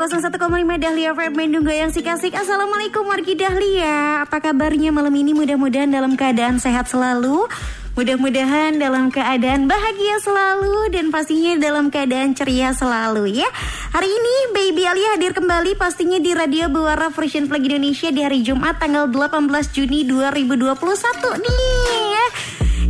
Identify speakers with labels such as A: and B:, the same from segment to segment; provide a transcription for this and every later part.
A: 101,5 Dahlia FM Mendung Goyang Sikasik Assalamualaikum wargi Dahlia Apa kabarnya malam ini mudah-mudahan dalam keadaan sehat selalu Mudah-mudahan dalam keadaan bahagia selalu dan pastinya dalam keadaan ceria selalu ya. Hari ini Baby Ali hadir kembali pastinya di Radio Buara Frisian Flag Indonesia di hari Jumat tanggal 18 Juni 2021 nih ya.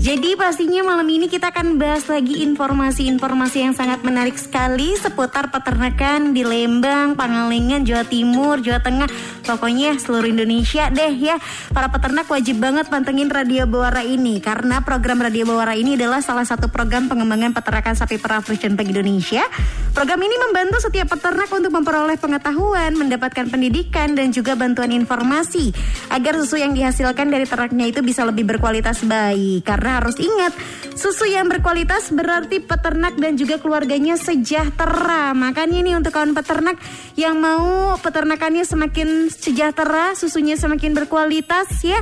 A: Jadi pastinya malam ini kita akan bahas lagi informasi-informasi yang sangat menarik sekali seputar peternakan di Lembang, Pangalengan, Jawa Timur, Jawa Tengah, pokoknya seluruh Indonesia deh ya. Para peternak wajib banget pantengin Radio Bawara ini karena program Radio Bawara ini adalah salah satu program pengembangan peternakan sapi perah Frisian Pagi Indonesia. Program ini membantu setiap peternak untuk memperoleh pengetahuan, mendapatkan pendidikan dan juga bantuan informasi agar susu yang dihasilkan dari ternaknya itu bisa lebih berkualitas baik karena harus ingat, susu yang berkualitas berarti peternak dan juga keluarganya sejahtera. Makanya nih untuk kawan peternak yang mau peternakannya semakin sejahtera, susunya semakin berkualitas ya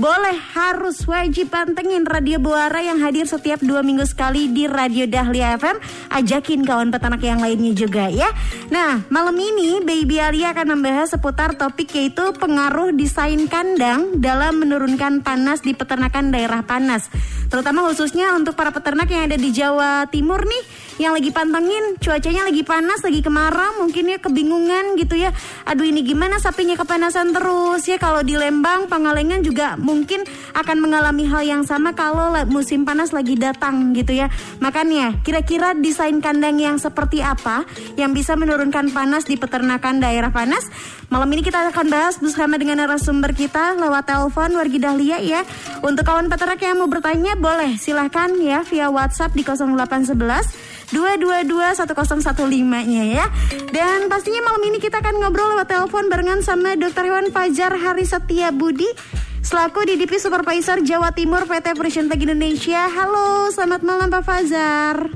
A: boleh harus wajib pantengin Radio Buara yang hadir setiap dua minggu sekali di Radio Dahlia FM. Ajakin kawan peternak yang lainnya juga ya. Nah malam ini Baby Alia akan membahas seputar topik yaitu pengaruh desain kandang dalam menurunkan panas di peternakan daerah panas. Terutama khususnya untuk para peternak yang ada di Jawa Timur nih yang lagi pantengin cuacanya lagi panas, lagi kemarau, mungkin ya kebingungan gitu ya. Aduh ini gimana sapinya kepanasan terus ya kalau di Lembang, Pangalengan juga mungkin akan mengalami hal yang sama kalau musim panas lagi datang gitu ya. Makanya kira-kira desain kandang yang seperti apa yang bisa menurunkan panas di peternakan daerah panas? Malam ini kita akan bahas bersama dengan narasumber kita lewat telepon Wargi Dahlia ya. Untuk kawan peternak yang mau bertanya boleh silahkan ya via WhatsApp di 0811 2221015-nya ya. Dan pastinya malam ini kita akan ngobrol lewat telepon barengan sama Dr. Hewan Fajar Hari Setia Budi selaku DDP Supervisor Jawa Timur PT Frisian Tech Indonesia. Halo, selamat malam Pak Fajar.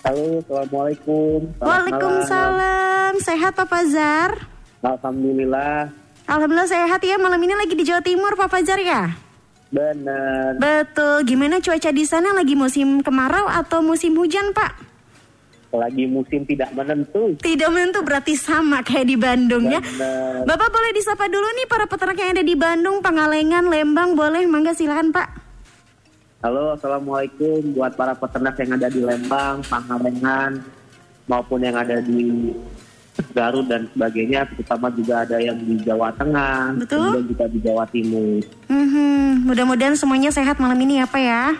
B: Halo, Assalamualaikum.
A: Selamat Waalaikumsalam. Malam. Sehat Pak Fajar?
B: Alhamdulillah.
A: Alhamdulillah sehat ya. Malam ini lagi di Jawa Timur Pak Fajar ya?
B: Benar.
A: Betul. Gimana cuaca di sana? Lagi musim kemarau atau musim hujan, Pak?
B: Lagi musim tidak menentu.
A: Tidak menentu berarti sama kayak di Bandung ya. Bapak boleh disapa dulu nih para peternak yang ada di Bandung, Pangalengan, Lembang, boleh mangga silakan Pak.
B: Halo, assalamualaikum buat para peternak yang ada di Lembang, Pangalengan, maupun yang ada di Garut dan sebagainya, terutama juga ada yang di Jawa Tengah,
A: Betul.
B: kemudian juga di Jawa Timur.
A: Mm -hmm. Mudah-mudahan semuanya sehat malam ini ya Pak ya.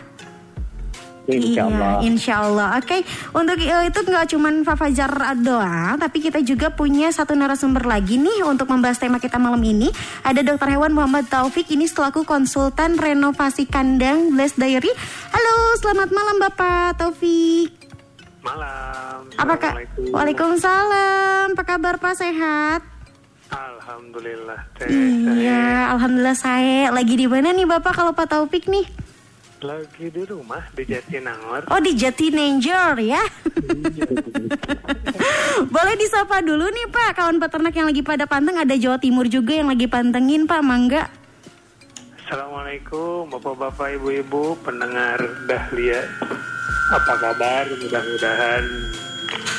B: Insya Allah.
A: Iya, insya Allah. Oke, okay. untuk uh, itu nggak cuma Fafajar doang, tapi kita juga punya satu narasumber lagi nih untuk membahas tema kita malam ini. Ada Dokter Hewan Muhammad Taufik, ini selaku konsultan renovasi kandang Bless Diary. Halo, selamat malam Bapak Taufik.
C: Malam.
A: Apakah? Waalaikumsalam. Apa kabar Pak? Sehat?
C: Alhamdulillah.
A: Iya, alhamdulillah saya. Lagi di mana nih Bapak kalau Pak Taufik nih?
C: Lagi di rumah di Jatinangor.
A: Oh di Jatinangor ya. Boleh disapa dulu nih Pak, kawan peternak yang lagi pada panteng ada Jawa Timur juga yang lagi pantengin Pak, mangga.
C: Assalamualaikum Bapak-bapak, Ibu-ibu, pendengar Dahlia. Apa kabar? Mudah-mudahan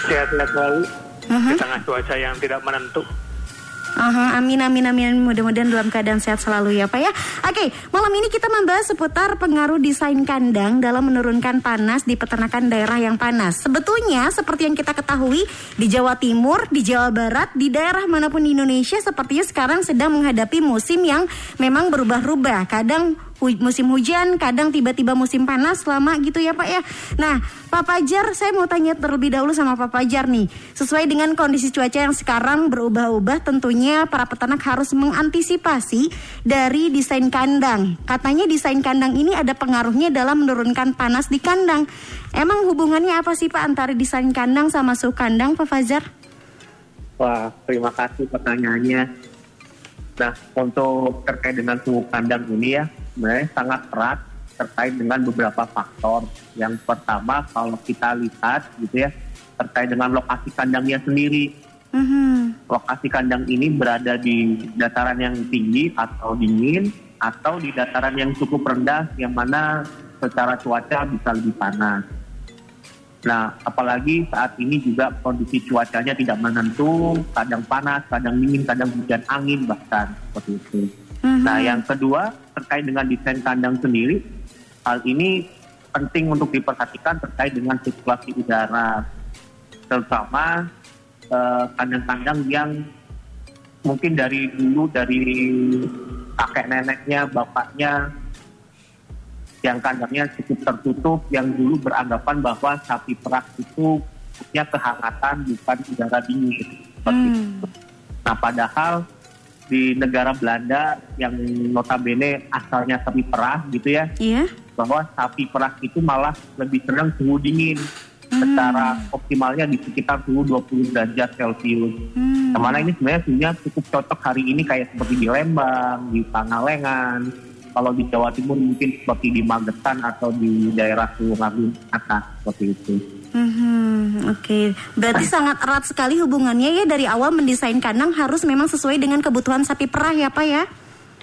C: sehat-sehat selalu uh -huh. di tengah cuaca yang tidak menentu.
A: Aha, amin amin amin mudah-mudahan dalam keadaan sehat selalu ya Pak ya. Oke, malam ini kita membahas seputar pengaruh desain kandang dalam menurunkan panas di peternakan daerah yang panas. Sebetulnya seperti yang kita ketahui di Jawa Timur, di Jawa Barat, di daerah mana pun di Indonesia sepertinya sekarang sedang menghadapi musim yang memang berubah-ubah. Kadang musim hujan, kadang tiba-tiba musim panas lama gitu ya Pak ya. Nah, Pak Pajar, saya mau tanya terlebih dahulu sama Pak Pajar nih. Sesuai dengan kondisi cuaca yang sekarang berubah-ubah, tentunya para peternak harus mengantisipasi dari desain kandang. Katanya desain kandang ini ada pengaruhnya dalam menurunkan panas di kandang. Emang hubungannya apa sih Pak antara desain kandang sama suhu kandang Pak Fajar?
B: Wah, terima kasih pertanyaannya. Nah, untuk terkait dengan suhu kandang ini ya, sebenarnya sangat erat terkait dengan beberapa faktor. Yang pertama kalau kita lihat gitu ya terkait dengan lokasi kandangnya sendiri.
A: Mhm.
B: Lokasi kandang ini berada di dataran yang tinggi atau dingin atau di dataran yang cukup rendah yang mana secara cuaca bisa lebih panas. Nah, apalagi saat ini juga kondisi cuacanya tidak menentu, kadang panas, kadang dingin, kadang hujan angin bahkan seperti itu.
A: Mhm.
B: Nah, yang kedua terkait dengan desain kandang sendiri, hal ini penting untuk diperhatikan terkait dengan sirkulasi udara, terutama eh, kandang-kandang yang mungkin dari dulu dari kakek neneknya, bapaknya yang kandangnya cukup tertutup, yang dulu beranggapan bahwa sapi perah itu punya kehangatan bukan udara dingin. Seperti
A: Hmm.
B: itu. Nah, padahal di negara Belanda yang notabene asalnya sapi perah gitu ya,
A: Iya.
B: bahwa sapi perah itu malah lebih senang suhu dingin. Secara optimalnya di sekitar suhu 20 derajat Celcius.
A: Hmm.
B: Ke mana ini sebenarnya suhunya cukup cocok hari ini kayak seperti di Lembang, di Pangalengan. Kalau di Jawa Timur mungkin seperti di Magetan atau di daerah Tulungagung atas seperti itu.
A: Mhm, Oke, berarti sangat erat sekali hubungannya ya dari awal mendesain kandang harus memang sesuai dengan kebutuhan sapi perah ya Pak ya?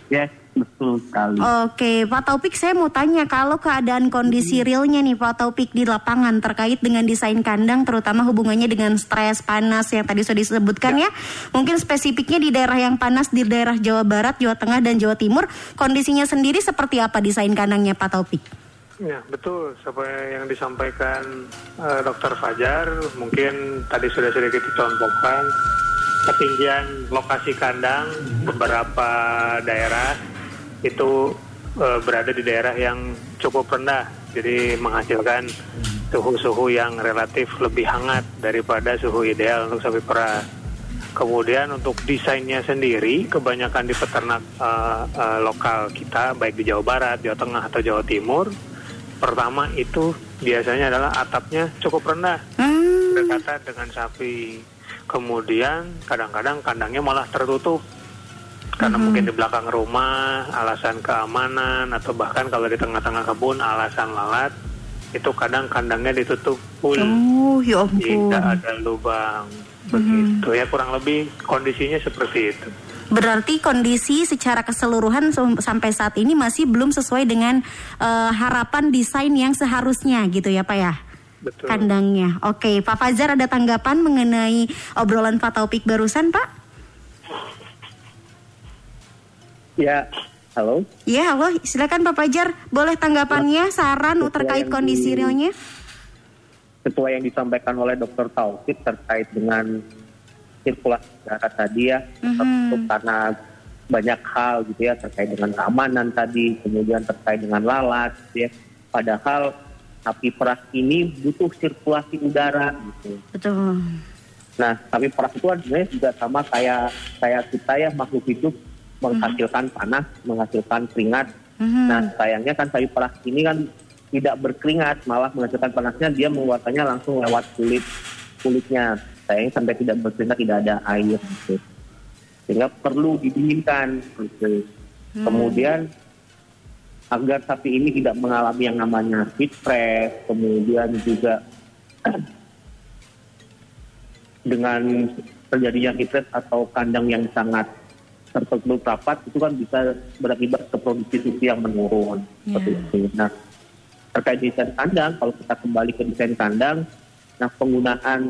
B: Yes, betul sekali.
A: Oke, Pak Taufik saya mau tanya kalau keadaan kondisi realnya nih Pak Taufik di lapangan terkait dengan desain kandang terutama hubungannya dengan stres, panas yang tadi sudah disebutkan ya. Mungkin spesifiknya di daerah yang panas di daerah Jawa Barat, Jawa Tengah dan Jawa Timur, kondisinya sendiri seperti apa desain kandangnya Pak Taufik?
C: Ya betul, seperti yang disampaikan eh, Dokter Fajar, mungkin tadi sudah sedikit dicontohkan ketinggian lokasi kandang beberapa daerah itu eh, berada di daerah yang cukup rendah, jadi menghasilkan suhu-suhu yang relatif lebih hangat daripada suhu ideal untuk sapi perah. Kemudian untuk desainnya sendiri, kebanyakan di peternak eh, eh, lokal kita, baik di Jawa Barat, Jawa Tengah atau Jawa Timur, pertama itu biasanya adalah atapnya cukup rendah,
A: Hmm,
C: berdekatan dengan sapi. Kemudian kadang-kadang kandangnya malah tertutup. Karena mungkin di belakang rumah, alasan keamanan, atau bahkan kalau di tengah-tengah kebun, alasan lalat, itu kadang kandangnya ditutup full.
A: Oh ya ampun.
C: tidak ada lubang. Begitu. Ya kurang lebih kondisinya seperti itu
A: Berarti kondisi secara keseluruhan sampai saat ini masih belum sesuai dengan eh, harapan desain yang seharusnya gitu ya Pak ya?
C: betul
A: Kandangnya. Oke, Pak Fajar ada tanggapan mengenai obrolan Pak Taufik barusan Pak?
B: Ya, halo.
A: Iya, halo, silakan Pak Fajar. Boleh tanggapannya, saran
B: Sesuai
A: terkait kondisi
B: di-
A: realnya?
B: sesuai yang disampaikan oleh Dr. Taufik terkait dengan sirkulasi udara tadi ya,
A: Mhm.
B: tentu karena banyak hal gitu ya terkait dengan keamanan tadi, kemudian terkait dengan lalat gitu ya. Padahal sapi perah ini butuh sirkulasi udara gitu.
A: Betul.
B: Nah, sapi perah itu sebenarnya juga sama kayak kayak kita ya makhluk hidup menghasilkan panas, menghasilkan keringat.
A: Mhm.
B: Nah, sayangnya kan sapi perah ini kan tidak berkeringat, malah menghasilkan panasnya dia mengeluarkannya langsung lewat kulit kulitnya. Sayangnya sampai tidak berkeringat tidak ada air gitu. Sehingga perlu didinginkan gitu. Kemudian agar sapi ini tidak mengalami yang namanya heat stress, kemudian juga dengan terjadinya heat stress atau kandang yang sangat tertutup rapat itu kan bisa berakibat ke produksi susu yang menurun seperti
A: Ya.
B: itu. Nah terkait desain kandang, kalau kita kembali ke desain kandang, nah penggunaan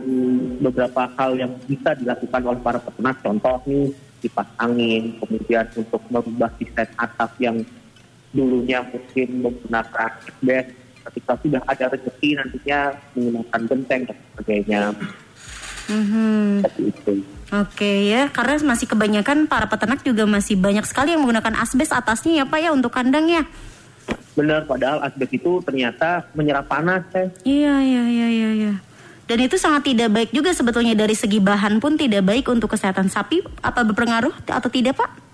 B: beberapa hal yang bisa dilakukan oleh para peternak, contoh nih kipas angin, kemudian untuk merubah desain atap yang dulunya mungkin menggunakan bed, ketika sudah ada rezeki nantinya menggunakan genteng dan sebagainya
A: Mhm.
B: seperti itu.
A: Oke ya, karena masih kebanyakan para peternak juga masih banyak sekali yang menggunakan asbes atasnya ya Pak ya untuk kandang ya.
B: Benar, padahal asbes itu ternyata menyerap panas, teh.
A: Iya, iya, iya, iya, iya. Dan itu sangat tidak baik juga sebetulnya dari segi bahan pun tidak baik untuk kesehatan sapi. Apa berpengaruh atau tidak Pak?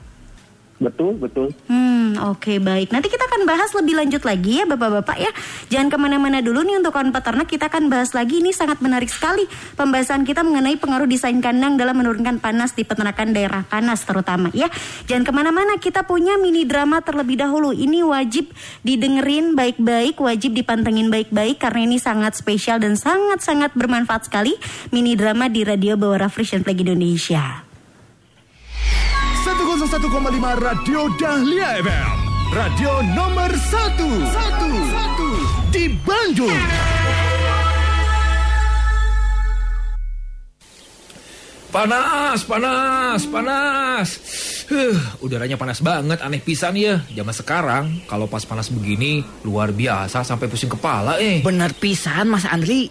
B: Betul, betul.
A: Hmm, oke baik. Nanti kita akan bahas lebih lanjut lagi ya bapak-bapak ya. Jangan ke mana-mana dulu nih untuk kawan peternak kita akan bahas lagi. Ini sangat menarik sekali pembahasan kita mengenai pengaruh desain kandang dalam menurunkan panas di peternakan daerah panas terutama ya. Jangan ke mana-mana kita punya mini drama terlebih dahulu. Ini wajib didengerin baik-baik, wajib dipantengin baik-baik karena ini sangat spesial dan sangat-sangat bermanfaat sekali. Mini drama di Radio Bawara Frisian Flag Indonesia.
D: 101,5 Radio Dahlia FM. Radio nomor 1. 1. Di Bandung.
E: Panas, panas, panas. Huh, udaranya panas banget, aneh pisan ya. Zaman sekarang, kalau pas panas begini, luar biasa sampai pusing kepala eh.
F: Bener pisan Mas Andri.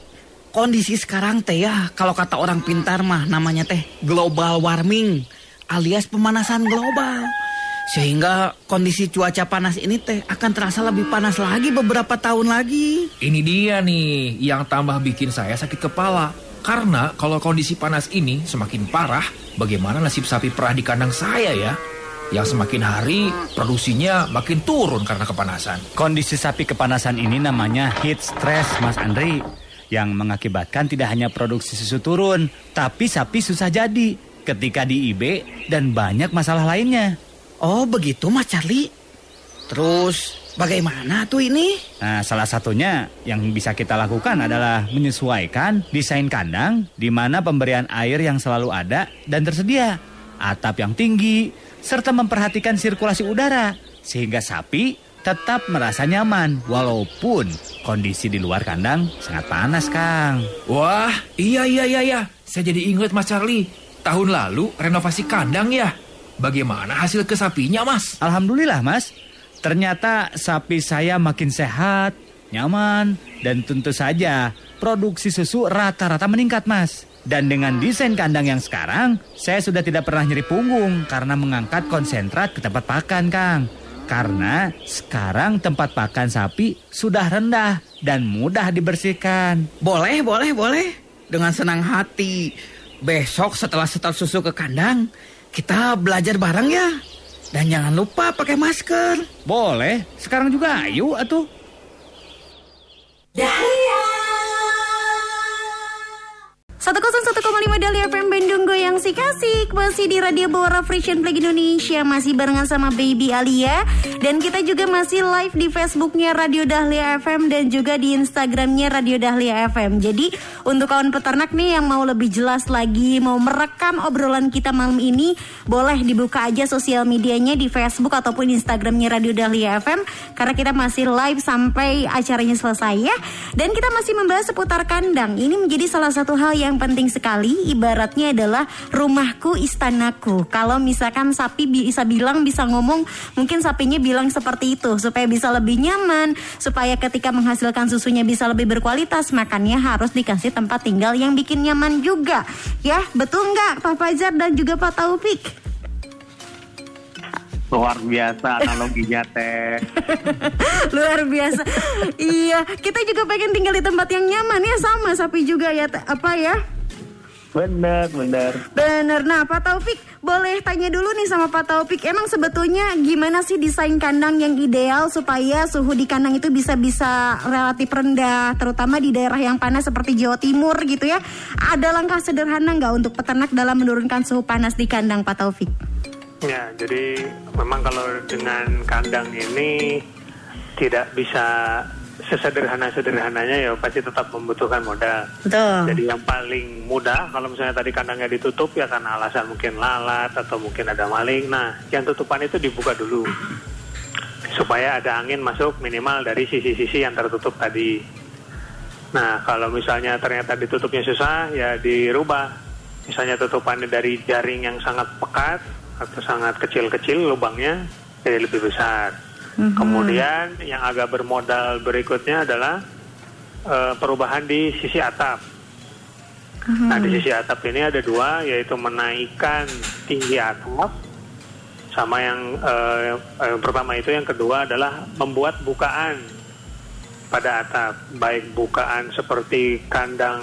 F: Kondisi sekarang teh ya, kalau kata orang pintar mah namanya teh global warming alias pemanasan global. Sehingga kondisi cuaca panas ini teh akan terasa lebih panas lagi beberapa tahun lagi.
E: Ini dia nih yang tambah bikin saya sakit kepala. Karena kalau kondisi panas ini semakin parah, bagaimana nasib sapi perah di kandang saya ya? Yang semakin hari produksinya makin turun karena kepanasan.
G: Kondisi sapi kepanasan ini namanya heat stress, Mas Andri. Yang mengakibatkan tidak hanya produksi susu turun, tapi sapi susah jadi ketika di IB dan banyak masalah lainnya.
F: Oh begitu Mas Charlie. Terus bagaimana tuh ini?
G: Nah, salah satunya yang bisa kita lakukan adalah menyesuaikan desain kandang di mana pemberian air yang selalu ada dan tersedia, atap yang tinggi, serta memperhatikan sirkulasi udara sehingga sapi tetap merasa nyaman walaupun kondisi di luar kandang sangat panas, Kang.
E: Wah, iya iya iya iya. Saya jadi ingat Mas Charlie. Tahun lalu renovasi kandang ya. Bagaimana hasil ke sapinya, Mas?
G: Alhamdulillah, Mas. Ternyata sapi saya makin sehat, nyaman, dan tentu saja produksi susu rata-rata meningkat, Mas. Dan dengan desain kandang yang sekarang, saya sudah tidak pernah nyeri punggung karena mengangkat konsentrat ke tempat pakan, Kang. Karena sekarang tempat pakan sapi sudah rendah dan mudah dibersihkan.
F: Boleh, boleh, boleh. Dengan senang hati. Besok setelah setel susu ke kandang, kita belajar bareng ya. Dan jangan lupa pakai masker.
G: Boleh, sekarang juga ayo atuh.
A: 101,5 Dahlia FM Bandung Goyang si kasih. Masih di Radio Bawara Frisian Flag Indonesia Masih barengan sama Baby Alia. Dan kita juga masih live di Facebooknya Radio Dahlia FM Dan juga di Instagramnya Radio Dahlia FM Jadi untuk kawan peternak nih yang mau lebih jelas lagi Mau merekam obrolan kita malam ini Boleh dibuka aja sosial medianya di Facebook ataupun Instagramnya Radio Dahlia FM Karena kita masih live sampai acaranya selesai ya. Dan kita masih membahas seputar kandang. Ini menjadi salah satu hal yang penting sekali ibaratnya adalah rumahku istanaku. Kalau misalkan sapi bisa bilang bisa ngomong, mungkin sapinya bilang seperti itu supaya bisa lebih nyaman, supaya ketika menghasilkan susunya bisa lebih berkualitas, makannya harus dikasih tempat tinggal yang bikin nyaman juga. Ya, betul nggak Pak Fajar dan juga Pak Taufik?
B: Luar biasa analoginya teh.
A: Luar biasa. iya, kita juga pengen tinggal di tempat yang nyaman ya sama sapi juga ya Te- apa ya?
B: Bener, bener.
A: Bener. Nah, Pak Taufik, boleh tanya dulu nih sama Pak Taufik. Emang sebetulnya gimana sih desain kandang yang ideal supaya suhu di kandang itu bisa bisa relatif rendah, terutama di daerah yang panas seperti Jawa Timur gitu ya? Ada langkah sederhana nggak untuk peternak dalam menurunkan suhu panas di kandang, Pak Taufik?
C: Ya, jadi memang kalau dengan kandang ini tidak bisa sesederhana-sederhananya ya pasti tetap membutuhkan modal.
A: Betul.
C: Jadi yang paling mudah kalau misalnya tadi kandangnya ditutup ya karena alasan mungkin lalat atau mungkin ada maling. Nah, yang tutupan itu dibuka dulu supaya ada angin masuk minimal dari sisi-sisi yang tertutup tadi. Nah, kalau misalnya ternyata ditutupnya susah ya dirubah. Misalnya tutupannya dari jaring yang sangat pekat atau sangat kecil-kecil lubangnya jadi lebih besar. Kemudian yang agak bermodal berikutnya adalah eh, perubahan di sisi atap. Nah di sisi atap ini ada dua, yaitu menaikkan tinggi atap, sama yang eh, yang pertama itu, yang kedua adalah membuat bukaan pada atap, baik bukaan seperti kandang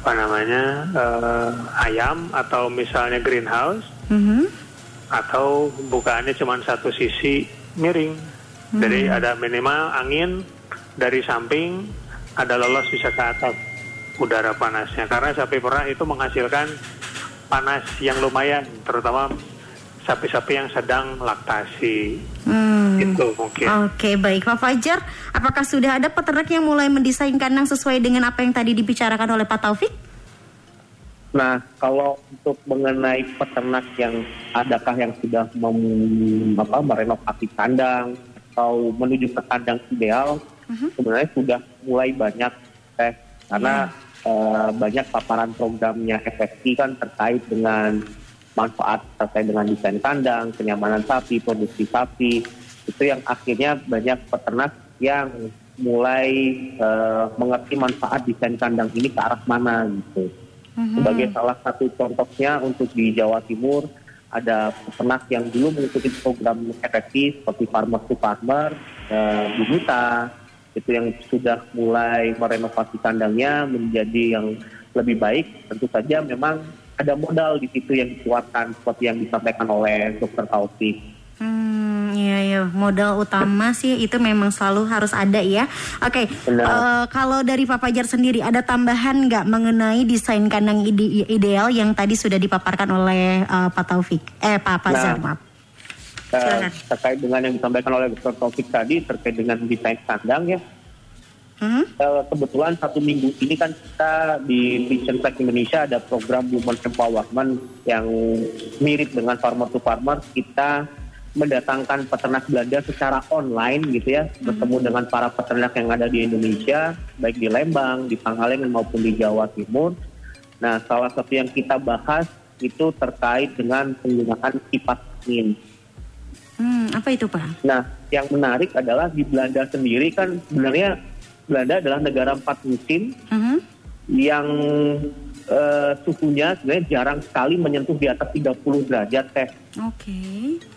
C: apa namanya eh, ayam atau misalnya greenhouse,
A: Mhm.
C: atau bukaannya cuma satu sisi miring. Jadi ada minimal angin dari samping, ada lolos bisa ke atas udara panasnya. Karena sapi perah itu menghasilkan panas yang lumayan, terutama sapi-sapi yang sedang laktasi.
A: Hmm.
C: Itu mungkin.
A: Oke baik Pak Fajar, apakah sudah ada peternak yang mulai mendesain kandang sesuai dengan apa yang tadi dibicarakan oleh Pak Taufik?
B: Nah, kalau untuk mengenai peternak yang adakah yang sudah mem, apa, merenovasi kandang atau menuju ke kandang ideal, sebenarnya sudah mulai banyak teh karena eh, banyak paparan programnya FSC kan terkait dengan manfaat terkait dengan desain kandang, kenyamanan sapi, produksi sapi, itu yang akhirnya banyak peternak yang mulai eh, mengerti manfaat desain kandang ini ke arah mana gitu. Sebagai salah satu contohnya untuk di Jawa Timur ada peternak yang dulu mengikuti program efektif seperti Farmer to Farmer, Bumita, itu yang sudah mulai merenovasi kandangnya menjadi yang lebih baik. Tentu saja memang ada modal di situ yang dikuatkan seperti yang disampaikan oleh Dr. Taufik.
A: Hmm, iya ya modal utama sih itu memang selalu harus ada ya. Oke,
B: Benar.
A: eh, kalau dari Pak Fajar sendiri ada tambahan nggak mengenai desain kandang ide- ideal yang tadi sudah dipaparkan oleh eh, Pak Taufik? Eh Pak Fajar
B: Nah.
A: maaf. Silakan.
B: terkait dengan yang disampaikan oleh Dr. Taufik tadi terkait dengan desain kandang ya.
A: Hmm?
B: Eh, kebetulan satu minggu ini kan kita di Vision Tech Indonesia ada program Women Empowerment yang mirip dengan Farmer to Farmer. Kita mendatangkan peternak Belanda secara online gitu ya, bertemu dengan para peternak yang ada di Indonesia, baik di Lembang, di Pangalengan maupun di Jawa Timur. Nah, salah satu yang kita bahas itu terkait dengan penggunaan kipas angin.
A: Hmm, apa itu Pak?
B: Nah, yang menarik adalah di Belanda sendiri kan sebenarnya Belanda adalah negara empat musim
A: Mhm.
B: yang eh, suhunya sebenarnya jarang sekali menyentuh di atas 30 derajat teh.
A: Oke.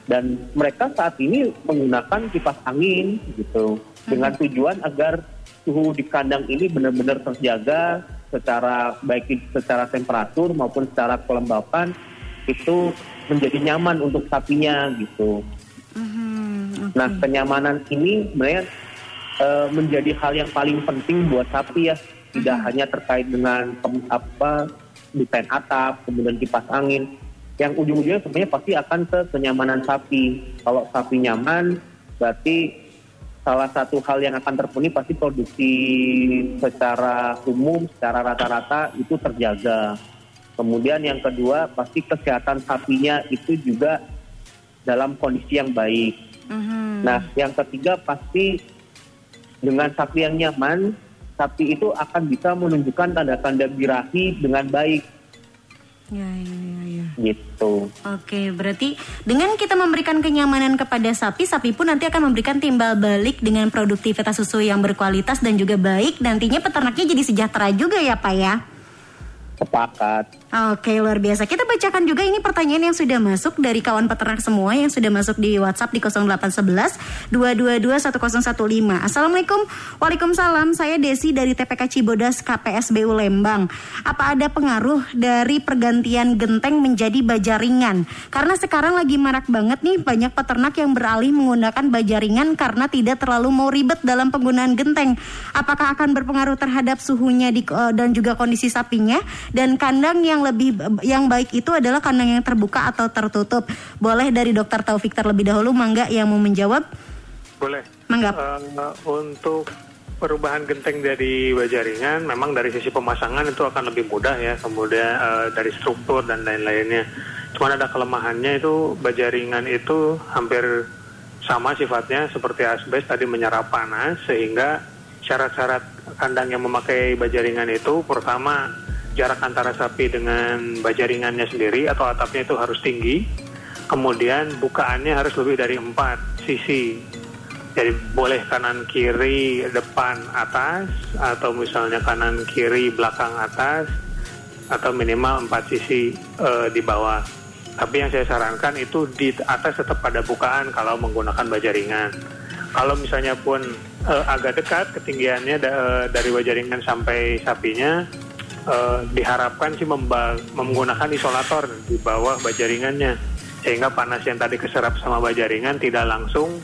B: Dan mereka saat ini menggunakan kipas angin gitu dengan tujuan agar suhu di kandang ini benar-benar terjaga secara baik secara temperatur maupun secara kelembapan itu menjadi nyaman untuk sapinya gitu.
A: Mhm, oke.
B: Nah, kenyamanan ini sebenarnya eh, menjadi hal yang paling penting buat sapi ya. Tidak hanya terkait dengan apa desain atap, kemudian kipas angin. Yang ujung-ujungnya sebenarnya pasti akan ke kenyamanan sapi. Kalau sapi nyaman, berarti salah satu hal yang akan terpenuhi pasti produksi secara umum, secara rata-rata itu terjaga. Kemudian yang kedua pasti kesehatan sapinya itu juga dalam kondisi yang baik.
A: Mhm.
B: Nah, yang ketiga pasti dengan sapi yang nyaman, sapi itu akan bisa menunjukkan tanda-tanda birahi dengan baik
A: Ya, ya, ya, ya.
B: gitu.
A: Oke, berarti dengan kita memberikan kenyamanan kepada sapi, sapi pun nanti akan memberikan timbal balik dengan produktivitas susu yang berkualitas dan juga baik. Nantinya peternaknya jadi sejahtera juga ya, Pak ya.
B: Sepakat.
A: Oke, luar biasa. Kita bacakan juga ini pertanyaan yang sudah masuk dari kawan peternak semua yang sudah masuk di WhatsApp di 0811 222 1015. Assalamualaikum. Waalaikumsalam. Saya Desi dari TPK Cibodas KPSBU Lembang. Apa ada pengaruh dari pergantian genteng menjadi baja ringan? Karena sekarang lagi marak banget nih banyak peternak yang beralih menggunakan baja ringan karena tidak terlalu mau ribet dalam penggunaan genteng. Apakah akan berpengaruh terhadap suhunya di, eh, dan juga kondisi sapinya? Dan kandang yang lebih yang baik itu adalah kandang yang terbuka atau tertutup. Boleh dari Dokter Taufik terlebih dahulu, mangga yang mau menjawab?
C: Boleh.
A: Mangga.
C: Eh, untuk perubahan genteng dari baja ringan, memang dari sisi pemasangan itu akan lebih mudah ya. Kemudian eh, dari struktur dan lain-lainnya. Cuman ada kelemahannya itu baja ringan itu hampir sama sifatnya seperti asbes tadi menyerap panas sehingga syarat-syarat kandang yang memakai baja ringan itu pertama jarak antara sapi dengan baja ringannya sendiri atau atapnya itu harus tinggi. Kemudian bukaannya harus lebih dari empat sisi. Jadi boleh kanan kiri depan atas atau misalnya kanan kiri belakang atas atau minimal empat sisi eh, di bawah. Tapi yang saya sarankan itu di atas tetap ada bukaan kalau menggunakan baja ringan. Kalau misalnya pun eh, agak dekat ketinggiannya da- eh, dari baja ringan sampai sapinya eh, diharapkan sih memba- menggunakan isolator di bawah baja ringannya sehingga panas yang tadi keserap sama baja ringan tidak langsung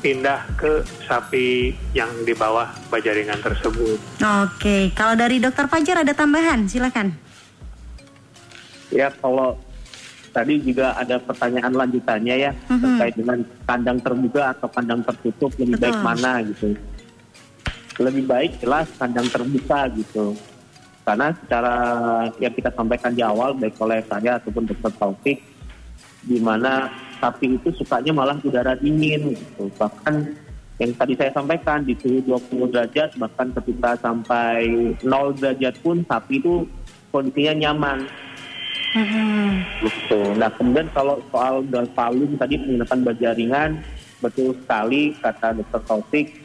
C: pindah ke sapi yang di bawah baja ringan tersebut.
A: Oke, kalau dari dokter Fajar ada tambahan, silakan.
B: Ya kalau tadi juga ada pertanyaan lanjutannya ya
A: Mhm.
B: terkait dengan kandang terbuka atau kandang tertutup lebih baik
A: Betul.
B: mana gitu. Lebih baik jelas kandang terbuka gitu. Karena secara yang kita sampaikan di awal baik oleh saya ataupun dokter Taufik di mana sapi itu sukanya malah udara dingin gitu. Bahkan yang tadi saya sampaikan di suhu 20 derajat bahkan ketika sampai 0 derajat pun sapi itu kondisinya nyaman
A: Mhm.
B: Gitu. Nah kemudian kalau soal dan palung tadi menggunakan baja ringan, betul sekali kata Dr. Taufik,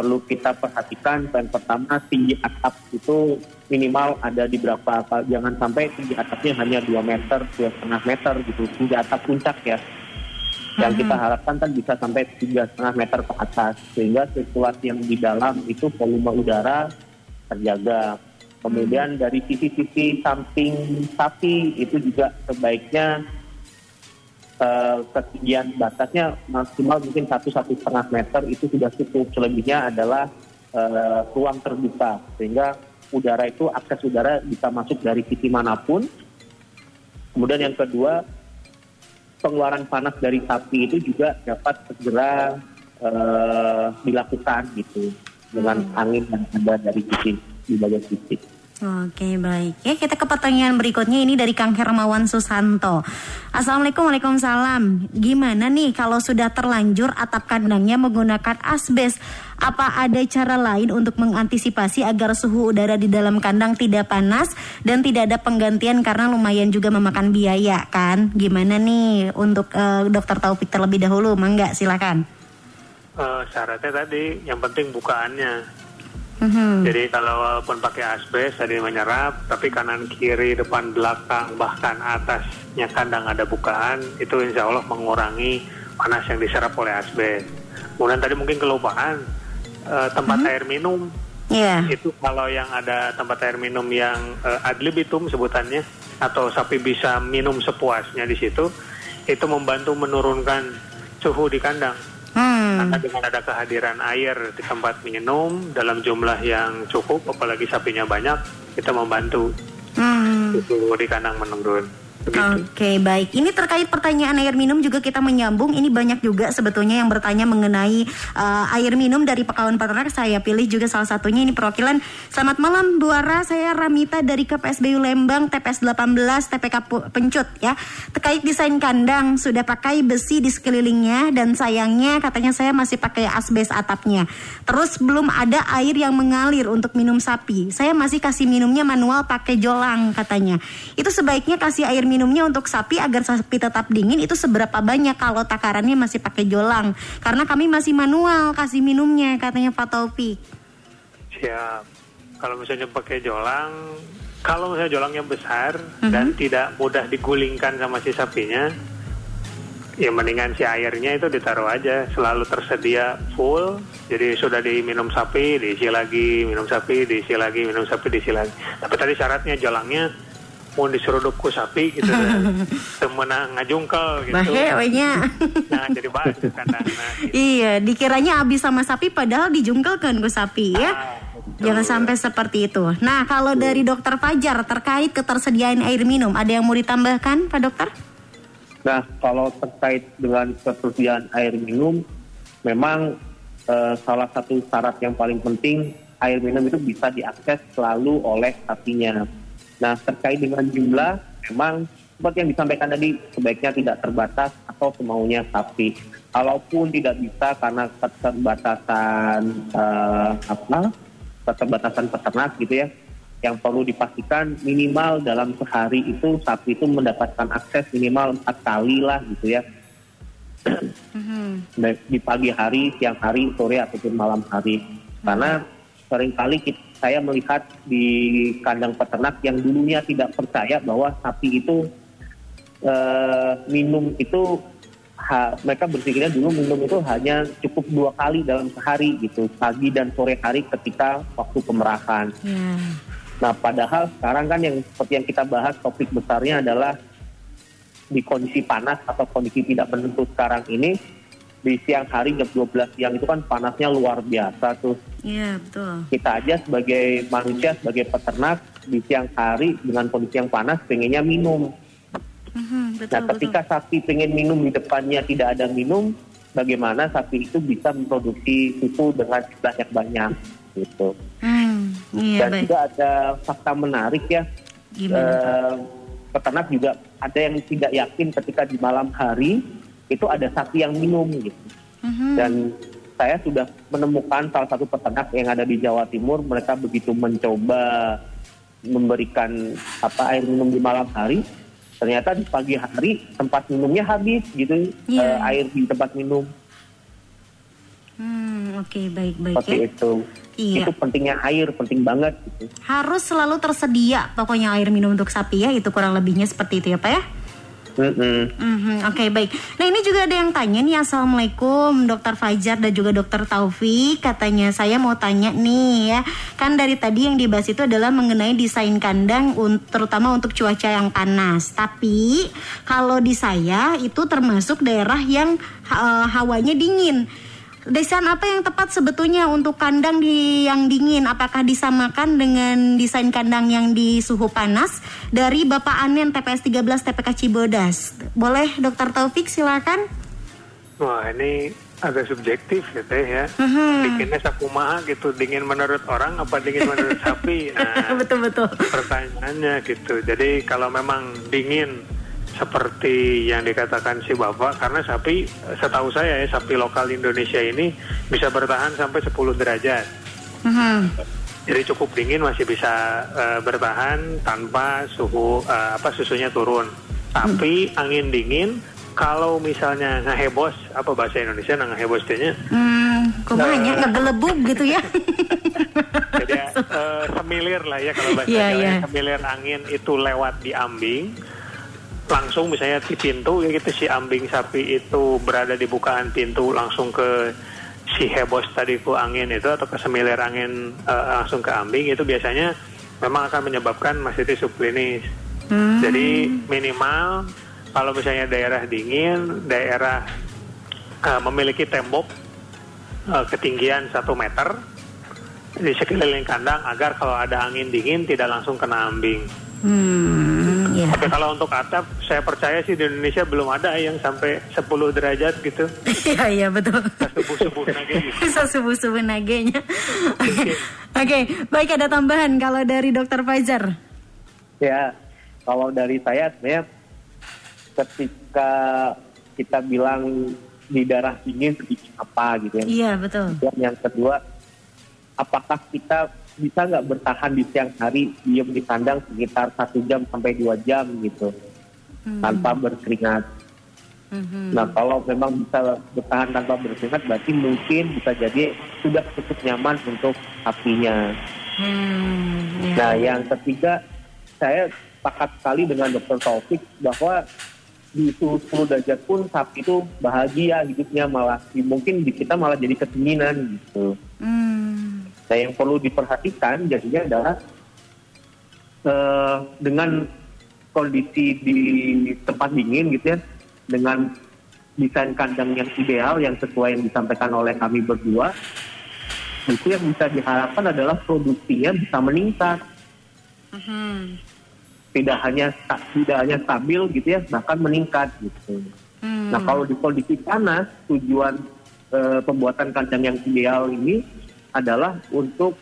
B: perlu kita perhatikan yang pertama tinggi atap itu minimal ada di berapa apa jangan sampai tinggi atapnya hanya 2 meter, dua setengah meter gitu tinggi atap puncak ya. Yang kita harapkan kan bisa sampai tiga setengah meter ke atas sehingga sirkulasi yang di dalam itu volume udara terjaga. Kemudian dari sisi-sisi samping sapi itu juga sebaiknya eh, ketinggian batasnya maksimal mungkin satu satu setengah meter itu sudah cukup. Selebihnya adalah eh, ruang terbuka sehingga udara itu akses udara bisa masuk dari sisi mana pun. Kemudian yang kedua pengeluaran panas dari sapi itu juga dapat segera eh, dilakukan gitu dengan angin yang ada dari sisi di bagian sisi.
A: Oke baik. Ya kita ke pertanyaan berikutnya. Ini dari Kang Hermawan Susanto. Assalamualaikum Waalaikumsalam. Gimana nih kalau sudah terlanjur atap kandangnya menggunakan asbes? Apa ada cara lain untuk mengantisipasi agar suhu udara di dalam kandang tidak panas Dan tidak ada penggantian karena lumayan juga memakan biaya kan? Gimana nih untuk eh, dokter Taufik terlebih dahulu? Mangga silakan.
C: Eh, syaratnya tadi yang penting bukaannya.
A: Mhm.
C: Jadi kalau walaupun pakai asbes tadi menyerap, tapi kanan kiri depan belakang bahkan atasnya kandang ada bukaan, itu insya Allah mengurangi panas yang diserap oleh asbes. Kemudian tadi mungkin kelupaan eh, tempat air minum
A: Iya
C: itu kalau yang ada tempat air minum yang eh, ad libitum sebutannya atau sapi bisa minum sepuasnya di situ itu membantu menurunkan suhu di kandang
A: Hmm.
C: karena dengan ada kehadiran air di tempat minum dalam jumlah yang cukup apalagi sapinya banyak kita membantu
A: Hmm.
C: suhu di kandang menurun
A: Oke baik, ini terkait pertanyaan air minum juga kita menyambung. Ini banyak juga sebetulnya yang bertanya mengenai uh, air minum dari pekawan peternak. Saya pilih juga salah satunya ini perwakilan. Selamat malam Bu Ara, saya Ramita dari KPSBU Lembang TPS 18 TPK Pencut ya. Terkait desain kandang sudah pakai besi di sekelilingnya dan sayangnya katanya saya masih pakai asbes atapnya. Terus belum ada air yang mengalir untuk minum sapi. Saya masih kasih minumnya manual pakai jolang katanya. Itu sebaiknya kasih air minumnya untuk sapi agar sapi tetap dingin itu seberapa banyak kalau takarannya masih pakai jolang. Karena kami masih manual kasih minumnya katanya Pak Taufik.
C: siap kalau misalnya pakai jolang kalau misalnya jolangnya besar dan tidak mudah digulingkan sama si sapinya ya mendingan si airnya itu ditaruh aja selalu tersedia full jadi sudah diminum sapi diisi lagi minum sapi diisi lagi minum sapi diisi lagi tapi tadi syaratnya jolangnya mau diseruduk ku sapi gitu temenang ngajungkel gitu nah jadi nah, gitu.
A: iya, dikiranya habis sama sapi padahal dijungkelkan ke sapi ya.
C: Ah, betul.
A: Jangan sampai seperti itu. Nah, kalau dari dokter Fajar terkait ketersediaan air minum, ada yang mau ditambahkan, Pak Dokter?
B: Nah, kalau terkait dengan ketersediaan air minum, memang eh, salah satu syarat yang paling penting air minum itu bisa diakses selalu oleh sapinya. Nah, terkait dengan jumlah, memang seperti yang disampaikan tadi, sebaiknya tidak terbatas atau semaunya sapi. Kalaupun tidak bisa karena keterbatasan eh, apa, keterbatasan peternak gitu ya, yang perlu dipastikan minimal dalam sehari itu sapi itu mendapatkan akses minimal empat kali lah gitu ya. Baik di pagi hari, siang hari, sore ataupun malam hari. Karena sering kali kita, saya melihat di kandang peternak yang dulunya tidak percaya bahwa sapi itu eh, minum itu ha- mereka berpikirnya dulu minum itu hanya cukup dua kali dalam sehari gitu pagi dan sore hari ketika waktu pemerahan
A: Ya.
B: Nah, padahal sekarang kan yang seperti yang kita bahas topik besarnya adalah di kondisi panas atau kondisi tidak menentu sekarang ini di siang hari jam 12 siang itu kan panasnya luar biasa tuh
A: Iya, betul.
B: kita aja sebagai manusia sebagai peternak di siang hari dengan kondisi yang panas pengennya minum
A: Mhm, betul,
B: nah ketika sapi pengen minum di depannya tidak ada minum bagaimana sapi itu bisa memproduksi susu dengan banyak-banyak gitu
A: betul. Hmm, iya,
B: dan
A: baik.
B: juga ada fakta menarik ya
A: Gimana?
B: Eh, peternak juga ada yang tidak yakin ketika di malam hari itu ada sapi yang minum gitu.
A: Mhm.
B: Dan saya sudah menemukan salah satu peternak yang ada di Jawa Timur, mereka begitu mencoba memberikan apa air minum di malam hari, ternyata di pagi hari tempat minumnya habis gitu
A: Iya.
B: eh, air di tempat minum
A: Hmm, oke, baik-baik
B: seperti
A: ya.
B: itu.
A: Iya.
B: Itu pentingnya air, penting banget gitu.
A: Harus selalu tersedia pokoknya air minum untuk sapi ya, itu kurang lebihnya seperti itu ya, Pak ya?
B: Mm-mm.
A: Mhm, Oke baik. Nah ini juga ada yang tanya nih Assalamualaikum Dokter Fajar dan juga Dokter Taufik Katanya saya mau tanya nih ya Kan dari tadi yang dibahas itu adalah mengenai desain kandang Terutama untuk cuaca yang panas Tapi kalau di saya itu termasuk daerah yang ha- hawanya dingin Desain apa yang tepat sebetulnya untuk kandang di yang dingin? Apakah disamakan dengan desain kandang yang di suhu panas? Dari Bapak Anen TPS 13 TPK Cibodas. Boleh Dokter Taufik silakan?
C: Wah ini agak subjektif ya teh ya.
A: Mhm.
C: Bikinnya sakumaha gitu, dingin menurut orang apa dingin menurut sapi? Nah,
A: betul betul.
C: pertanyaannya gitu. Jadi kalau memang dingin seperti yang dikatakan si bapak, karena sapi setahu saya ya sapi lokal Indonesia ini bisa bertahan sampai 10 derajat.
A: Mhm.
C: Jadi cukup dingin masih bisa eh, bertahan tanpa suhu eh, apa susunya turun. Tapi angin dingin kalau misalnya ngehebos apa bahasa Indonesia nah ngehebos tehnya
A: Hmm, kumanya ngegelebuk gitu ya.
C: jadi eh, semilir lah ya kalau bahasa
A: Iya,
C: Jawa
A: iya.
C: semilir angin itu lewat di ambing langsung misalnya di pintu ya gitu si ambing sapi itu berada di bukaan pintu langsung ke si hebos tadi ku angin itu atau ke semilir angin eh, langsung ke ambing itu biasanya memang akan menyebabkan mastitis subklinis.
A: Hmm.
C: Jadi minimal kalau misalnya daerah dingin, daerah eh, memiliki tembok eh, ketinggian satu meter di sekeliling kandang agar kalau ada angin dingin tidak langsung kena ambing.
A: Hmm, ya.
C: Tapi kalau untuk atap, saya percaya sih di Indonesia belum ada yang sampai 10 derajat gitu.
A: Iya iya betul.
C: Subuh-subuh.
A: Bisa subuh-subuh nagenya. Oke, baik ada tambahan kalau dari Dokter Fajar.
B: Ya, kalau dari saya sebenarnya ketika kita bilang di darah dingin seperti apa gitu ya.
A: Iya betul.
B: Dan yang kedua, apakah kita bisa nggak bertahan di siang hari diem di kandang sekitar satu jam sampai dua jam gitu tanpa berkeringat.
A: Mhm.
B: Nah kalau memang bisa bertahan tanpa berkeringat berarti mungkin bisa jadi sudah cukup nyaman untuk sapinya.
A: Hmm, ya.
B: Nah, yang ketiga, saya sepakat sekali dengan Dr. Taufik bahwa di suhu 10 derajat pun sapi itu bahagia hidupnya malah mungkin di kita malah jadi kedinginan gitu.
A: Hmm,
B: Nah, yang perlu diperhatikan jadinya adalah eh, dengan kondisi di tempat dingin gitu ya, dengan desain kandang yang ideal yang sesuai yang disampaikan oleh kami berdua, itu yang bisa diharapkan adalah produksinya bisa meningkat.
A: mhm.
B: tidak hanya tidak hanya stabil gitu ya bahkan meningkat gitu.
A: Hmm.
B: Nah kalau di kondisi panas tujuan eh, pembuatan kandang yang ideal ini adalah untuk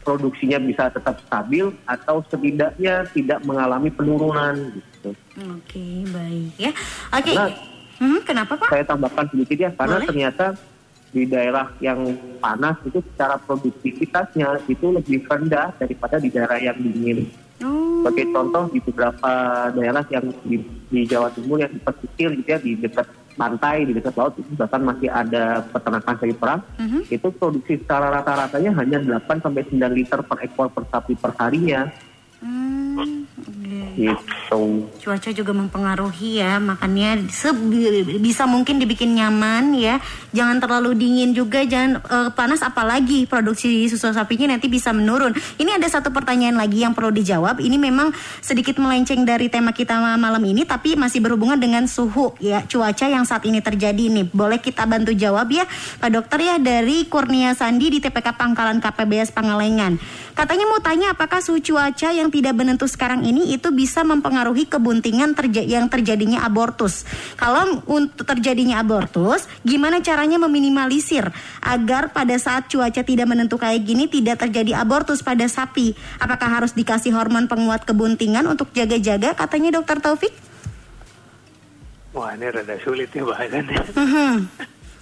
B: produksinya bisa tetap stabil atau setidaknya tidak mengalami penurunan gitu.
A: Oke, baik ya. Oke.
B: Nah.
A: Hmm, kenapa Pak?
B: Saya tambahkan sedikit ya karena
A: Boleh.
B: ternyata di daerah yang panas itu secara produktivitasnya itu lebih rendah daripada di daerah yang dingin.
A: Oh.
B: Sebagai contoh di beberapa daerah yang di, di Jawa Timur yang di pesisir gitu ya di dekat pantai di dekat laut itu bahkan masih ada peternakan sapi perah
A: Mhm.
B: itu produksi secara rata-ratanya hanya 8 sampai 9 liter per ekor per sapi per harinya.
A: Hmm.
B: Gitu.
A: Cuaca juga mempengaruhi ya, makanya se- bisa mungkin dibikin nyaman ya. Jangan terlalu dingin juga, jangan eh, panas apalagi produksi susu sapinya nanti bisa menurun. Ini ada satu pertanyaan lagi yang perlu dijawab. Ini memang sedikit melenceng dari tema kita malam ini, tapi masih berhubungan dengan suhu ya, cuaca yang saat ini terjadi nih. Boleh kita bantu jawab ya, Pak Dokter ya dari Kurnia Sandi di TPK Pangkalan KPBS Pangalengan. Katanya mau tanya apakah suhu cuaca yang tidak menentu sekarang ini itu bisa mempengaruhi kebuntingan terja- yang terjadinya abortus. Kalau untuk terjadinya abortus, gimana caranya meminimalisir agar pada saat cuaca tidak menentu kayak gini tidak terjadi abortus pada sapi? Apakah harus dikasih hormon penguat kebuntingan untuk jaga-jaga? Katanya Dokter Taufik.
C: Wah ini rada sulit ya bahasannya.
A: Mhm.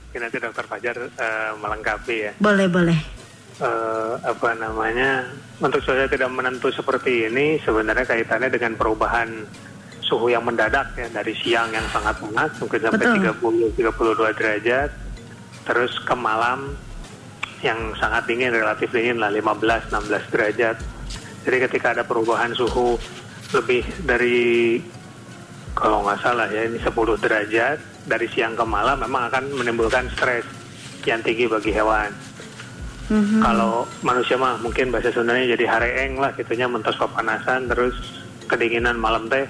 C: Mungkin nanti dokter Fajar eh, melengkapi ya.
A: Boleh boleh.
C: Eh, apa namanya untuk cuaca tidak menentu seperti ini sebenarnya kaitannya dengan perubahan suhu yang mendadak ya dari siang yang sangat panas mungkin sampai
A: Betul.
C: 30 32 derajat terus ke malam yang sangat dingin relatif dingin lah 15 16 derajat. Jadi ketika ada perubahan suhu lebih dari kalau nggak salah ya ini 10 derajat dari siang ke malam memang akan menimbulkan stres yang tinggi bagi hewan.
A: Mhm.
C: Kalau manusia mah mungkin bahasa Sundanya jadi hareeng lah gitunya mentos kepanasan terus kedinginan malam teh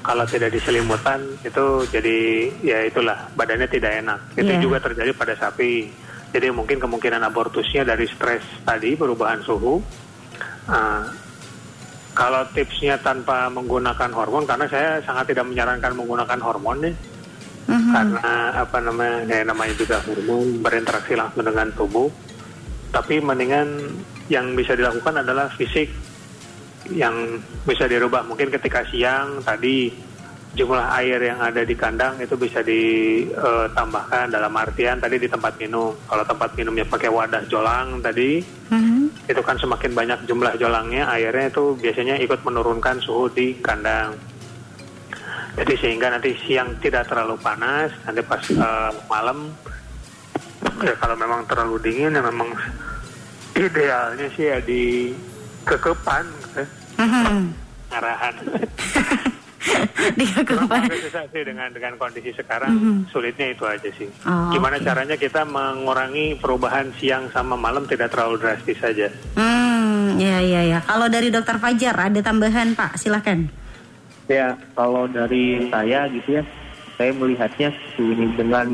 C: kalau tidak diselimutan itu jadi ya itulah badannya tidak enak. Itu
A: Iya.
C: juga terjadi pada sapi. Jadi mungkin kemungkinan abortusnya dari stres tadi perubahan suhu. Ah, kalau tipsnya tanpa menggunakan hormon karena saya sangat tidak menyarankan menggunakan hormon nih
A: Mhm.
C: karena apa namanya ya namanya juga hormon berinteraksi langsung dengan tubuh tapi mendingan yang bisa dilakukan adalah fisik yang bisa dirubah. Mungkin ketika siang tadi jumlah air yang ada di kandang itu bisa ditambahkan dalam artian tadi di tempat minum. Kalau tempat minumnya pakai wadah jolang tadi
A: Mhm.
C: itu kan semakin banyak jumlah jolangnya airnya itu biasanya ikut menurunkan suhu di kandang. Jadi sehingga nanti siang tidak terlalu panas nanti pas eh, malam ya kalau memang terlalu dingin ya memang idealnya sih ya di kekepan eh,
A: Mhm.
C: arahan
A: Di kekepan.
C: sih dengan dengan kondisi sekarang sulitnya itu aja sih
A: Oh,
C: gimana
A: oke.
C: caranya kita mengurangi perubahan siang sama malam tidak terlalu drastis saja
A: Hmm, ya ya ya. Kalau dari Dokter Fajar ada tambahan Pak, silahkan.
B: Ya, kalau dari saya gitu ya, saya melihatnya ini dengan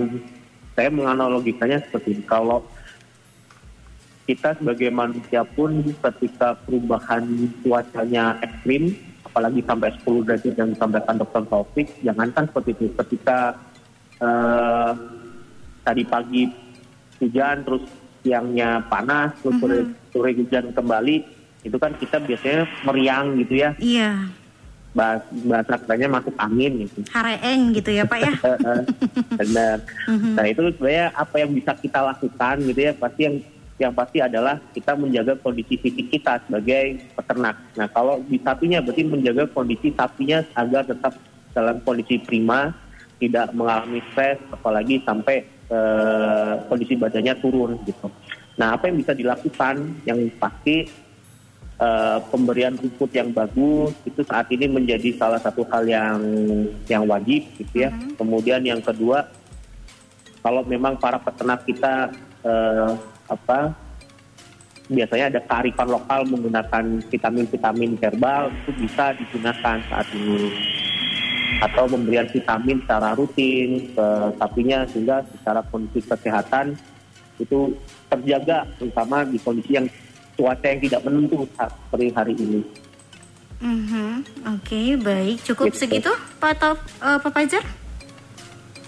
B: saya menganalogikannya seperti ini. Kalau kita sebagai manusia pun ketika perubahan cuacanya ekstrim, apalagi sampai 10 derajat yang disampaikan dokter Taufik, jangankan seperti itu. Ketika eh, tadi pagi hujan, terus siangnya panas, terus sore, sore hujan kembali, itu kan kita biasanya meriang gitu ya
A: Iya,
B: bahasa, bahasa katanya masuk angin gitu.
A: hareeng gitu ya Pak ya.
B: Benar. Nah itu sebenarnya apa yang bisa kita lakukan gitu ya pasti yang yang pasti adalah kita menjaga kondisi fisik kita sebagai peternak. Nah kalau di sapinya berarti menjaga kondisi sapinya agar tetap dalam kondisi prima, tidak mengalami stres, apalagi sampai eh, kondisi badannya turun gitu. Nah apa yang bisa dilakukan? Yang pasti eh, pemberian rumput yang bagus itu saat ini menjadi salah satu hal yang yang wajib gitu ya. Kemudian yang kedua kalau memang para peternak kita eh, apa biasanya ada kearifan lokal menggunakan vitamin-vitamin herbal itu bisa digunakan saat ini atau pemberian vitamin secara rutin ke sapinya sehingga secara kondisi kesehatan itu terjaga terutama di kondisi yang cuaca yang tidak menentu saat seperti hari ini.
A: Mhm, Oke, baik. Cukup
B: Gitu.
A: segitu Pak Top, eh, Pak Fajar?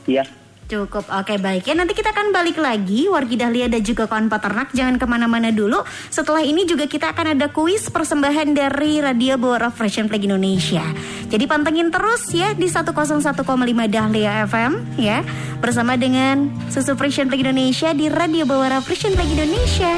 B: Ya,
A: Cukup, oke baik ya Nanti kita akan balik lagi Wargi Dahlia dan juga kawan peternak Jangan ke mana-mana dulu Setelah ini juga kita akan ada kuis persembahan dari Radio Bawara Fresh and Flag Indonesia Jadi pantengin terus ya di 101,5 Dahlia FM ya Bersama dengan Susu Fresh and Flag Indonesia di Radio Bawara Fresh and Flag Indonesia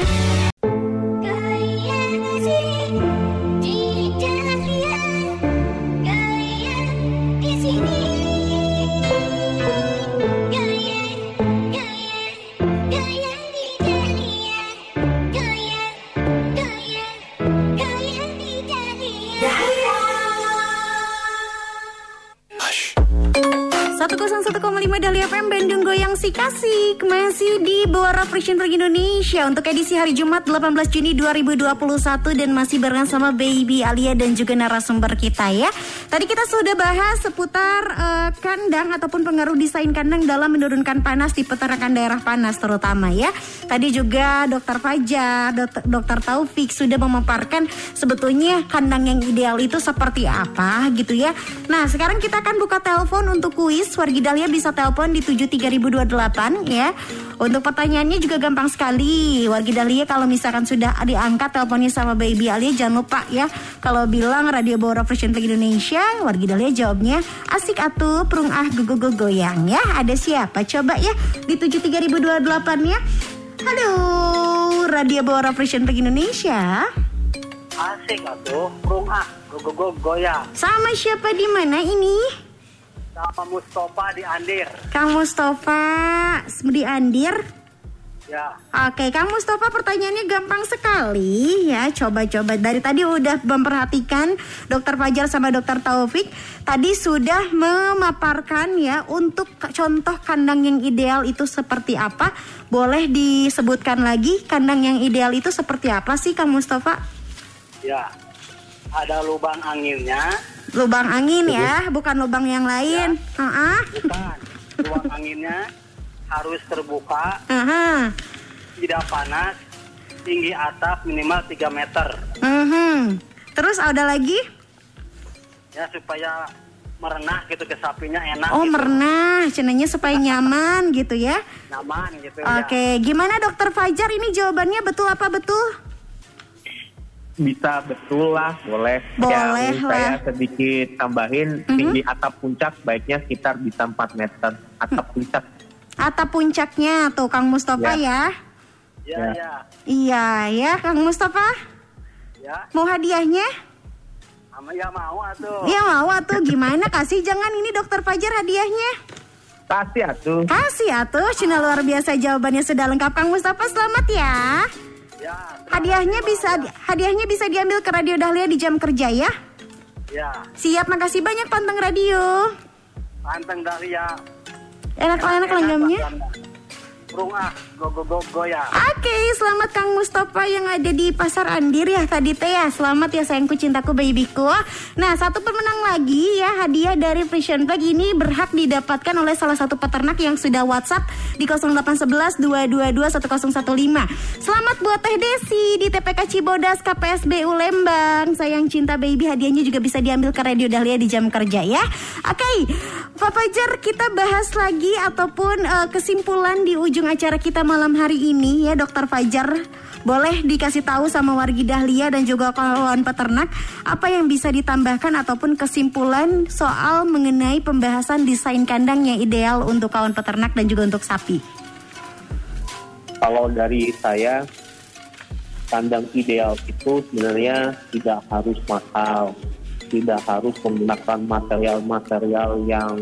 A: si Kasih Masih di Bawah Reflection Ring Indonesia. Untuk edisi hari Jumat 18 Juni 2021 Dan masih barengan sama Baby Alia dan juga narasumber kita ya. Tadi kita sudah bahas seputar uh, kandang Ataupun pengaruh desain kandang dalam menurunkan panas di peternakan daerah panas terutama ya. Tadi juga Dokter Fajar, Dokter Taufik sudah memaparkan Sebetulnya kandang yang ideal itu seperti apa gitu ya. Nah sekarang kita akan buka telepon untuk kuis Wargi Dahlia bisa telepon di 73028 ya. Untuk pertanyaannya juga gampang sekali. Wargi Dahlia kalau misalkan sudah diangkat teleponnya sama Baby Alia jangan lupa ya. Kalau bilang Radio Bora Fashion Play Indonesia, Wargi Dahlia jawabnya asik atuh perung ah go go goyang ya. Ada siapa? Coba ya di 73028 ya. Halo, Radio Bora Fashion Play Indonesia.
H: Asik atuh, perung ah go go go goyang.
A: Sama siapa di mana ini?
H: Sama Mustafa di Andir.
A: Kang Mustafa di Andir.
H: Ya.
A: Oke, Kang Mustafa pertanyaannya gampang sekali ya. Coba-coba dari tadi udah memperhatikan Dokter Fajar sama Dokter Taufik. Tadi sudah memaparkan ya untuk contoh kandang yang ideal itu seperti apa. Boleh disebutkan lagi kandang yang ideal itu seperti apa sih Kang Mustafa?
H: Ya. Ada lubang anginnya,
A: Lubang angin ya, bukan lubang yang lain.
H: Ya.
A: Uh -uh.
H: Bukan. Lubang anginnya harus terbuka.
A: Uh -huh.
H: Tidak panas. Tinggi atap minimal 3 meter.
A: Uh -huh. Terus ada lagi?
H: Ya supaya merenah gitu ke sapinya enak.
A: Oh
H: gitu.
A: merenah, cenanya supaya nyaman gitu ya.
H: Nyaman gitu
A: Oke,
H: ya.
A: gimana dokter Fajar ini jawabannya betul apa betul?
B: Bisa betul lah boleh.
A: Boleh
B: yang
A: lah.
B: saya sedikit tambahin
A: mm-hmm.
B: tinggi atap puncak baiknya sekitar bisa 4 meter. Atap puncak.
A: Atap puncaknya tuh Kang Mustafa ya.
H: ya? Ya, ya.
A: iya ya Kang Mustafa?
H: Ya.
A: Mau hadiahnya?
H: Ya mau atuh.
A: Ya mau atuh. Gimana? Kasih jangan ini dokter Fajar hadiahnya.
B: Kasih atuh.
A: Kasih atuh. Cina luar biasa jawabannya sudah lengkap. Kang Mustafa selamat ya
H: Ya,
A: hadiahnya bisa ya. hadiahnya bisa diambil ke Radio Dahlia di jam kerja ya.
H: Ya.
A: Siap, makasih banyak Panteng Radio.
H: Panteng Dahlia.
A: Enak-enak
H: Rumah go go go.
A: Oke, okay, selamat Kang Mustafa yang ada di Pasar Andir ya tadi teh ya. Selamat ya sayangku cintaku babyku. Nah, satu pemenang lagi ya hadiah dari Fashion Bag ini berhak didapatkan oleh salah satu peternak yang sudah WhatsApp di 0811 222 1015. Selamat buat Teh Desi di TPK Cibodas KPSBU Lembang. Sayang cinta baby hadiahnya juga bisa diambil ke Radio Dahlia di jam kerja ya. Oke, okay, Pak Fajar kita bahas lagi ataupun uh, kesimpulan di ujung acara kita malam hari ini ya Dokter Fajar boleh dikasih tahu sama wargi Dahlia dan juga kawan peternak apa yang bisa ditambahkan ataupun kesimpulan soal mengenai pembahasan desain kandang yang ideal untuk kawan peternak dan juga untuk sapi.
B: Kalau dari saya kandang ideal itu sebenarnya tidak harus mahal, tidak harus menggunakan material-material yang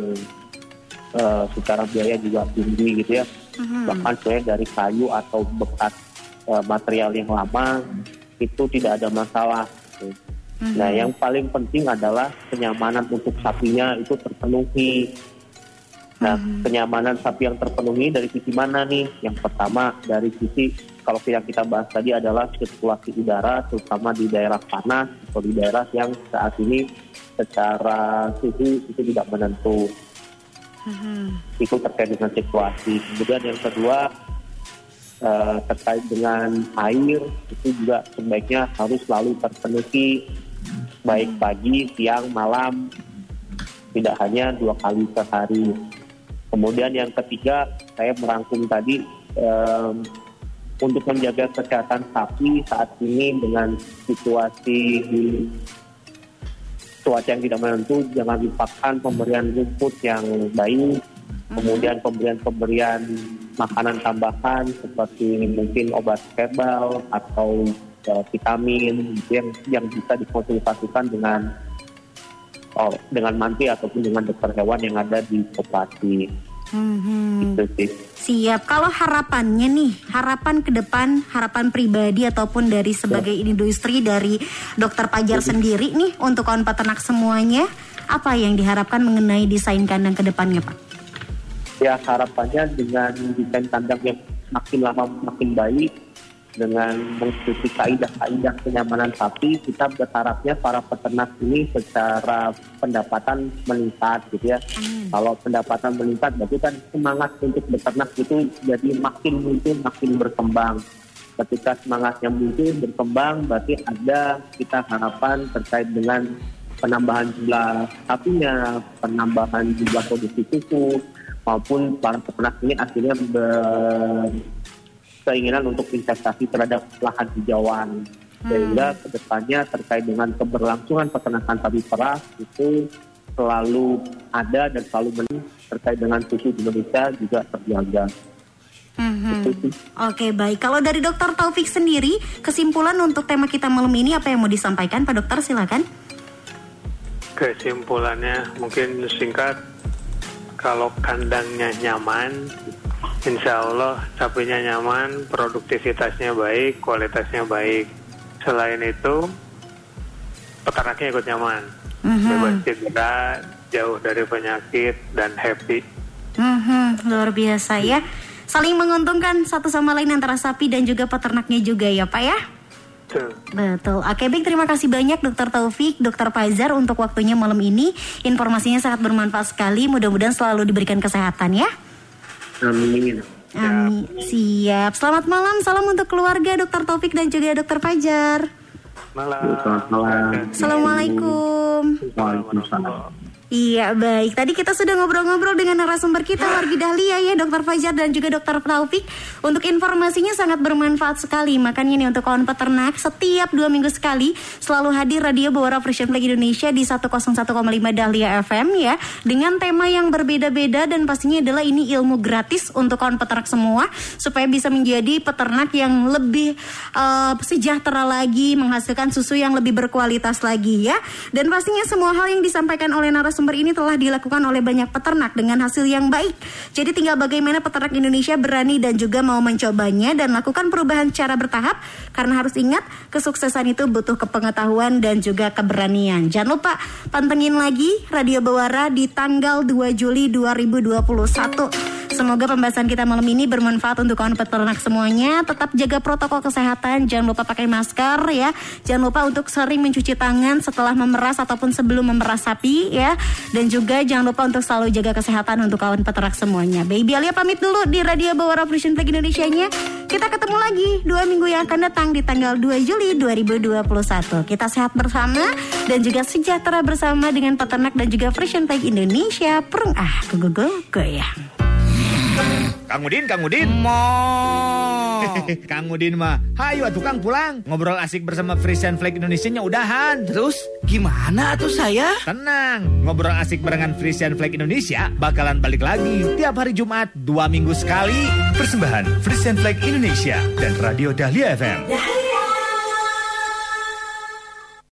B: uh, secara biaya juga tinggi gitu ya hmm. bahkan sebenarnya dari kayu atau bekas uh, material yang lama itu tidak ada masalah. Gitu. Hmm. Nah, yang paling penting adalah kenyamanan untuk sapinya itu terpenuhi. Nah, hmm. kenyamanan sapi yang terpenuhi dari sisi mana nih? Yang pertama dari sisi kalau yang kita bahas tadi adalah sirkulasi udara, terutama di daerah panas atau di daerah yang saat ini secara suhu itu tidak menentu. Hmm. Itu terkait dengan situasi. Kemudian yang kedua uh, terkait dengan air itu juga sebaiknya harus selalu terpenuhi baik pagi, siang, malam, tidak hanya dua kali sehari. Kemudian yang ketiga saya merangkum tadi um, untuk menjaga kesehatan sapi saat ini dengan situasi di cuaca yang tidak menentu jangan lupakan pemberian rumput yang baik kemudian pemberian-pemberian makanan tambahan seperti mungkin obat herbal atau uh, vitamin yang yang bisa dikonsultasikan dengan oh, dengan manti ataupun dengan dokter hewan yang ada di koperasi.
A: Hmm. Itu sih. Siap. Kalau harapannya nih, harapan ke depan, harapan pribadi ataupun dari sebagai ya. industri dari Dokter Pajar sendiri nih untuk kawan peternak semuanya, apa yang diharapkan mengenai desain kandang ke depannya, Pak?
B: Ya harapannya dengan desain kandang yang makin lama makin baik, dengan mengikuti kaidah-kaidah kenyamanan sapi, kita berharapnya para peternak ini secara pendapatan meningkat gitu ya. Kalau pendapatan meningkat berarti kan semangat untuk beternak itu jadi makin muncul, makin berkembang. Ketika semangatnya muncul, berkembang, berarti ada kita harapan terkait dengan penambahan jumlah sapinya, penambahan jumlah produksi susu, maupun para peternak ini akhirnya ber keinginan untuk investasi terhadap lahan hijauan. Sehingga ke depannya terkait dengan keberlangsungan peternakan sapi perah itu selalu ada dan selalu menang terkait dengan susu di Indonesia juga terjaga. Sih.
A: Oke baik, kalau dari Dokter Taufik sendiri, kesimpulan untuk tema kita malam ini apa yang mau disampaikan Pak Dokter silakan.
C: Kesimpulannya mungkin singkat, kalau kandangnya nyaman, insya Allah sapinya nyaman, produktivitasnya baik, kualitasnya baik. Selain itu, peternaknya ikut nyaman, bebas cedera, jauh dari penyakit, dan happy.
A: Mhm, luar biasa ya. Saling menguntungkan satu sama lain antara sapi dan juga peternaknya juga ya Pak ya. Betul. Oke, baik terima kasih banyak Dokter Taufik, Dokter Faizar untuk waktunya malam ini. Informasinya sangat bermanfaat sekali. Mudah-mudahan selalu diberikan kesehatan ya.
B: Amin.
A: Amin. Siap. Selamat malam. Salam untuk keluarga Dokter Taufik dan juga Dokter Fajar.
C: Malam.
B: Selamat malam.
A: Assalamualaikum.
B: Waalaikumsalam.
A: Iya baik, tadi kita sudah ngobrol-ngobrol dengan narasumber kita Wargi Dahlia ya Dokter Fajar dan juga Dokter Taufik. Untuk informasinya sangat bermanfaat sekali. Makanya nih untuk kawan peternak setiap dua minggu sekali Selalu hadir Radio Bawara Frisian Flag Indonesia di 101,5 Dahlia FM ya. Dengan tema yang berbeda-beda dan pastinya adalah ini ilmu gratis untuk kawan peternak semua Supaya bisa menjadi peternak yang lebih eh, sejahtera lagi Menghasilkan susu yang lebih berkualitas lagi ya. Dan pastinya semua hal yang disampaikan oleh narasumber ini telah dilakukan oleh banyak peternak dengan hasil yang baik. Jadi tinggal bagaimana peternak Indonesia berani dan juga mau mencobanya dan lakukan perubahan secara bertahap karena harus ingat kesuksesan itu butuh kepengetahuan dan juga keberanian. Jangan lupa pantengin lagi Radio Bawara di tanggal 2 Juli 2021. Semoga pembahasan kita malam ini bermanfaat untuk kawan peternak semuanya. Tetap jaga protokol kesehatan, jangan lupa pakai masker ya. Jangan lupa untuk sering mencuci tangan setelah memeras ataupun sebelum memeras sapi ya. Dan juga jangan lupa untuk selalu jaga kesehatan untuk kawan peternak semuanya. Baby Alia pamit dulu di Radio Bawara Frisian Flag Indonesia-nya. Kita ketemu lagi dua minggu yang akan datang di tanggal 2 Juli 2021. Kita sehat bersama dan juga sejahtera bersama dengan peternak dan juga Frisian Flag Indonesia. Perung ah, gugu goyang.
G: Kang Udin, Kang Udin.
F: Mo.
G: Kang Udin mah, hayu atuh Kang pulang. Ngobrol asik bersama Frisian Flag Indonesia-nya udahan.
F: Terus gimana tuh saya?
G: Tenang, ngobrol asik barengan Frisian Flag Indonesia bakalan balik lagi tiap hari Jumat dua minggu sekali.
D: Persembahan Frisian Flag Indonesia dan Radio Dahlia FM.
I: Dahlia